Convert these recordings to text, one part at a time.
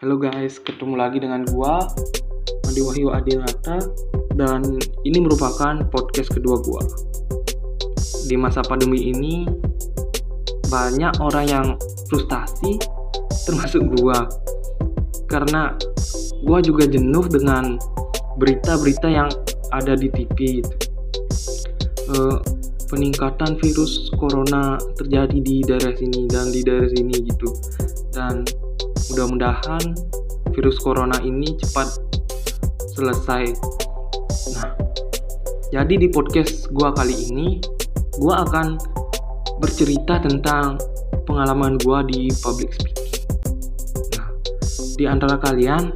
Halo guys, ketemu lagi dengan gua Adi Wahyu Adinata dan ini merupakan podcast kedua gua. Di masa pandemi ini banyak orang yang frustasi termasuk gua karena gua juga jenuh dengan berita-berita yang ada di TV gitu. Uh, peningkatan virus corona terjadi di daerah sini dan di daerah sini gitu dan mudah-mudahan virus corona ini cepat selesai nah jadi di podcast gua kali ini gua akan bercerita tentang pengalaman gua di public speaking nah di antara kalian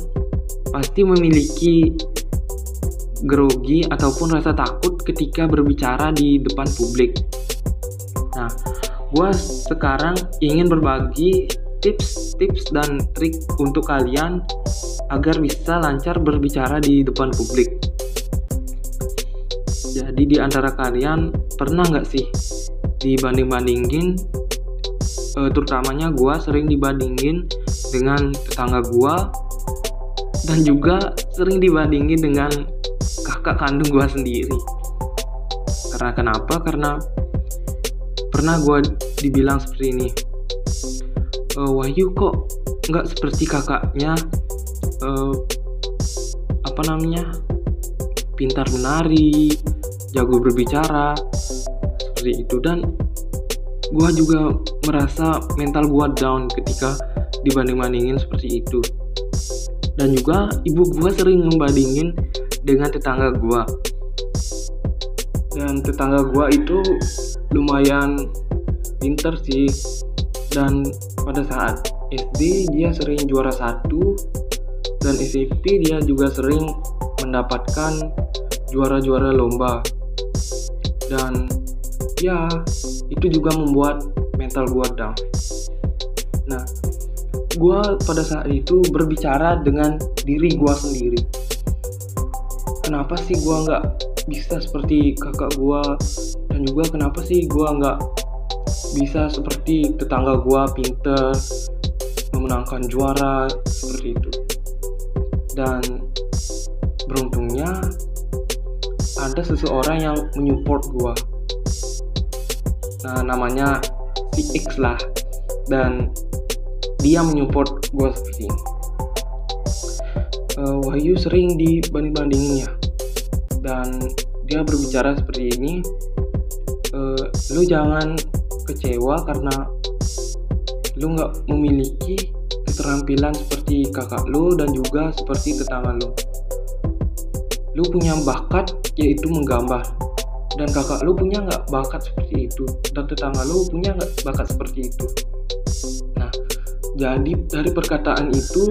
pasti memiliki grogi ataupun rasa takut ketika berbicara di depan publik. Nah, gue sekarang ingin berbagi tips-tips dan trik untuk kalian agar bisa lancar berbicara di depan publik. Jadi di antara kalian pernah nggak sih dibanding-bandingin, uh, terutamanya gue sering dibandingin dengan tetangga gue dan juga sering dibandingin dengan kakak kandung gue sendiri. Karena kenapa? Karena pernah gue dibilang seperti ini e, Wahyu kok nggak seperti kakaknya e, apa namanya pintar menari jago berbicara seperti itu. Dan gue juga merasa mental gue down ketika dibanding-bandingin seperti itu. Dan juga ibu gue sering membandingin dengan tetangga gua. Dan tetangga gua itu lumayan pinter sih dan pada saat SD dia sering juara satu. Dan SMP dia juga sering mendapatkan juara-juara lomba. Dan ya itu juga membuat mental gua down. Nah gua pada saat itu berbicara dengan diri gua sendiri. Kenapa sih gue nggak bisa seperti kakak gue dan juga kenapa sih gue nggak bisa seperti tetangga gue pinter memenangkan juara seperti itu. Dan beruntungnya ada seseorang yang menyupport gue nah namanya si X lah. Dan dia menyupport gue seperti ini. Uh, Wahyu sering dibanding-bandingin ya. Dan dia berbicara seperti ini uh, lu jangan kecewa karena lu nggak memiliki keterampilan seperti kakak lu dan juga seperti tetangga lu. Lu punya bakat yaitu menggambar. Dan kakak lu punya nggak bakat seperti itu? Dan tetangga lu punya nggak bakat seperti itu? Nah jadi dari perkataan itu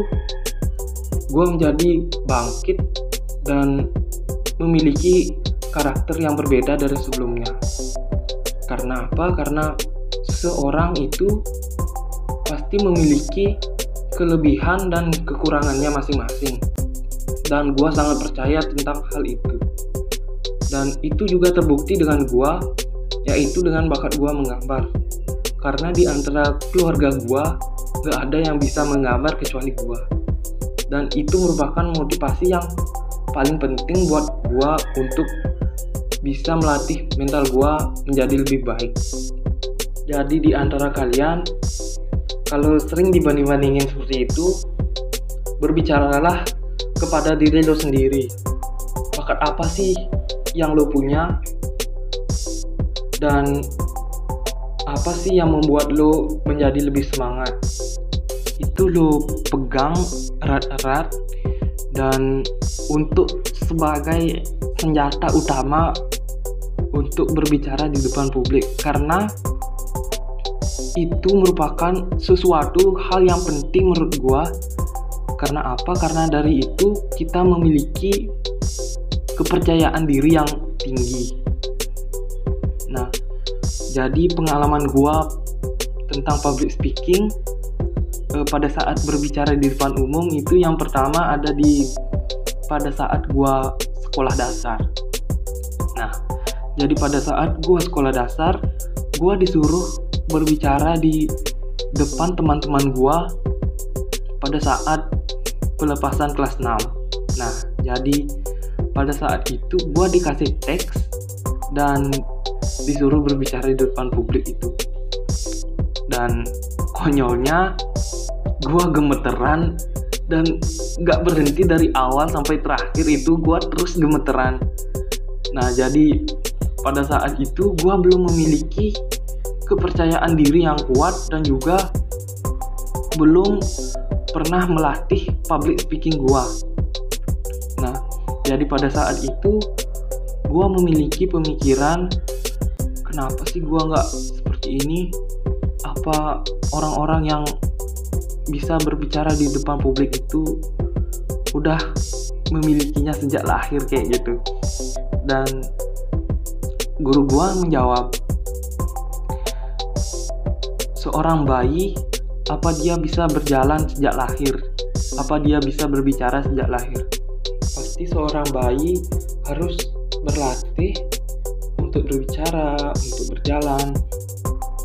gue menjadi bangkit dan memiliki karakter yang berbeda dari sebelumnya. Karena apa? Karena seseorang itu pasti memiliki kelebihan dan kekurangannya masing-masing. Dan gue sangat percaya tentang hal itu. Dan itu juga terbukti dengan gue, yaitu dengan bakat gue menggambar. Karena di antara keluarga gue, gak ada yang bisa menggambar kecuali gue dan itu merupakan motivasi yang paling penting buat gua untuk bisa melatih mental gua menjadi lebih baik. Jadi di antara kalian kalau sering dibanding-bandingin seperti itu berbicaralah kepada diri lo sendiri. Bakat apa sih yang lo punya? Dan apa sih yang membuat lo menjadi lebih semangat? Itu lo pegang erat-erat dan untuk sebagai senjata utama untuk berbicara di depan publik karena itu merupakan sesuatu hal yang penting menurut gua karena apa? Karena dari itu kita memiliki kepercayaan diri yang tinggi. Nah, jadi pengalaman gua tentang public speaking uh, pada saat berbicara di depan umum itu yang pertama ada di pada saat gua sekolah dasar. Nah, jadi pada saat gua sekolah dasar, gua disuruh berbicara di depan teman-teman gua pada saat pelepasan kelas 6 nah jadi pada saat itu gue dikasih teks dan disuruh berbicara di depan publik itu dan konyolnya gue gemeteran dan gak berhenti dari awal sampai terakhir itu gue terus gemeteran nah jadi pada saat itu gue belum memiliki kepercayaan diri yang kuat dan juga belum pernah melatih public speaking gua. Nah, jadi pada saat itu gua memiliki pemikiran kenapa sih gua nggak seperti ini? Apa orang-orang yang bisa berbicara di depan publik itu udah memilikinya sejak lahir kayak gitu. Dan guru gua menjawab, seorang bayi apa dia bisa berjalan sejak lahir? Apa dia bisa berbicara sejak lahir? Pasti seorang bayi harus berlatih untuk berbicara, untuk berjalan,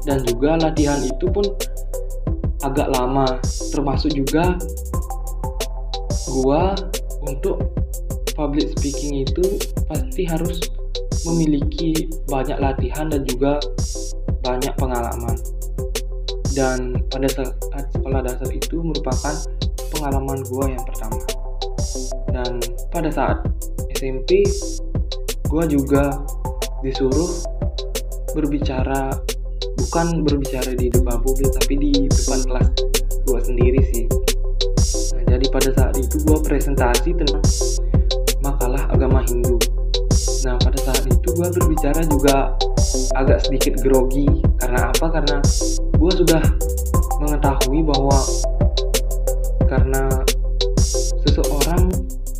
dan juga latihan itu pun agak lama. Termasuk juga gua untuk public speaking itu pasti harus memiliki banyak latihan dan juga banyak pengalaman dan pada saat sekolah dasar itu merupakan pengalaman gue yang pertama dan pada saat SMP gue juga disuruh berbicara bukan berbicara di depan publik tapi di depan kelas gue sendiri sih. Nah, jadi pada saat itu gue presentasi tentang makalah agama Hindu. Nah pada saat itu gue berbicara juga agak sedikit grogi. Karena apa? Karena gue sudah mengetahui bahwa karena seseorang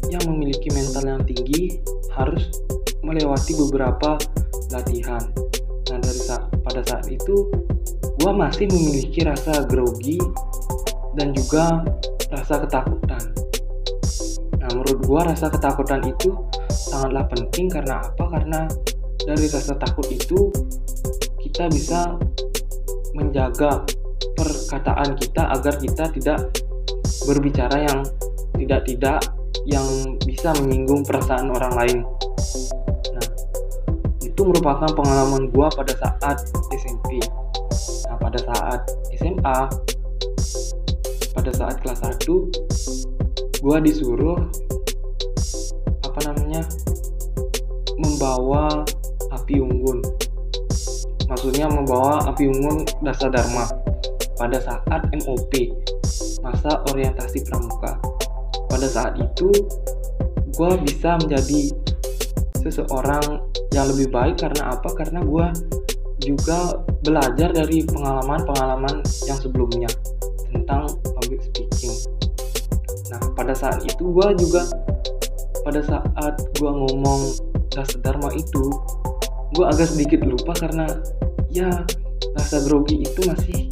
yang memiliki mental yang tinggi harus melewati beberapa latihan. Pada saat itu gue masih memiliki rasa grogi dan juga rasa ketakutan. Nah menurut gue rasa ketakutan itu sangatlah penting karena apa? Karena dari rasa takut itu kita bisa menjaga perkataan kita agar kita tidak berbicara yang tidak-tidak yang bisa menyinggung perasaan orang lain. Itu merupakan pengalaman gua pada saat SMP. Nah, pada saat SMA, pada saat kelas 1, gua disuruh apa namanya? membawa api unggun maksudnya membawa api unggun dasar dharma pada saat MOP masa orientasi pramuka pada saat itu gue bisa menjadi seseorang yang lebih baik karena apa? Karena gue juga belajar dari pengalaman-pengalaman yang sebelumnya tentang public speaking. Nah pada saat itu gue juga pada saat gue ngomong dasar dharma itu gue agak sedikit lupa karena ya rasa grogi itu masih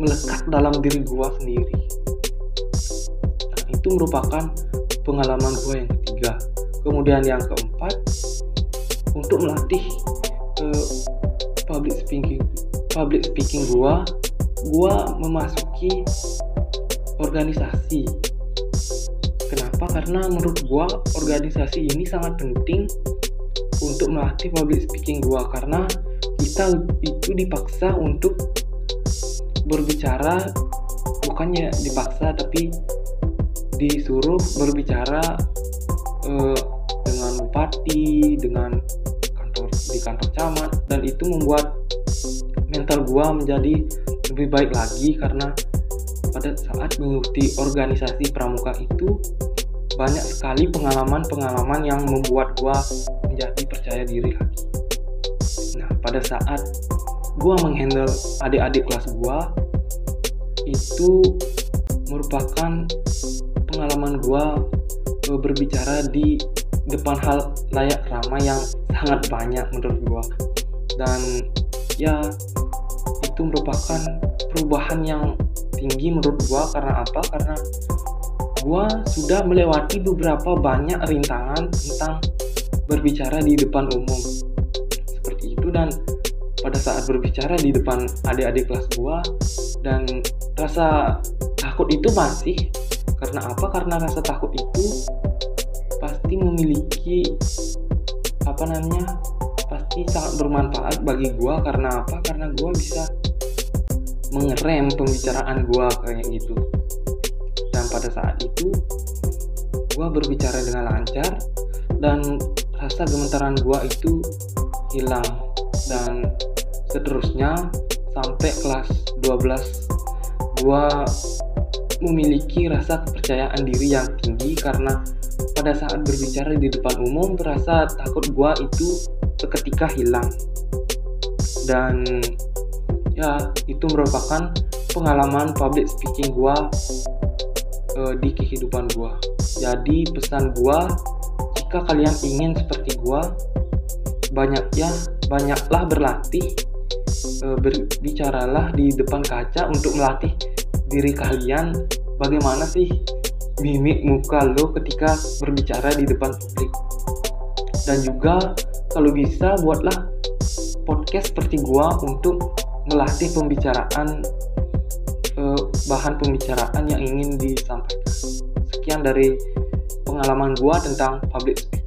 melekat dalam diri gue sendiri. Nah, itu merupakan pengalaman gue yang ketiga kemudian yang keempat untuk melatih uh, public speaking public speaking gue gue memasuki organisasi. Kenapa? Karena menurut gue organisasi ini sangat penting untuk melatih public speaking gua karena kita itu dipaksa untuk berbicara bukannya dipaksa tapi disuruh berbicara uh, dengan bupati dengan kantor di kantor camat dan itu membuat mental gua menjadi lebih baik lagi karena pada saat mengikuti organisasi pramuka itu banyak sekali pengalaman-pengalaman yang membuat gua menjadi percaya diri lagi. Nah, pada saat gua menghandle adik-adik kelas gua itu merupakan pengalaman gua berbicara di depan hal layak ramai yang sangat banyak menurut gua. Dan ya itu merupakan perubahan yang tinggi menurut gua. Karena apa? Karena gua sudah melewati beberapa banyak rintangan tentang berbicara di depan umum. Seperti itu dan pada saat berbicara di depan adik-adik kelas gua dan rasa takut itu masih. Karena apa? Karena rasa takut itu pasti memiliki apa namanya pasti sangat bermanfaat bagi gua. Karena apa? Karena gua bisa mengerem pembicaraan gua kayak gitu. Dan pada saat itu gua berbicara dengan lancar dan rasa gemetaran gua itu hilang. Dan seterusnya sampai kelas 12 gua memiliki rasa kepercayaan diri yang tinggi karena pada saat berbicara di depan umum terasa takut gua itu seketika hilang. Dan ya itu merupakan pengalaman public speaking gua uh, di kehidupan gua. Jadi pesan gua jika kalian ingin seperti gua banyak ya banyaklah berlatih berbicaralah di depan kaca untuk melatih diri kalian. Bagaimana sih mimik muka lo ketika berbicara di depan publik? Dan juga kalau bisa buatlah podcast seperti gua untuk melatih pembicaraan eh, bahan pembicaraan yang ingin disampaikan. Sekian dari pengalaman gua tentang public speaking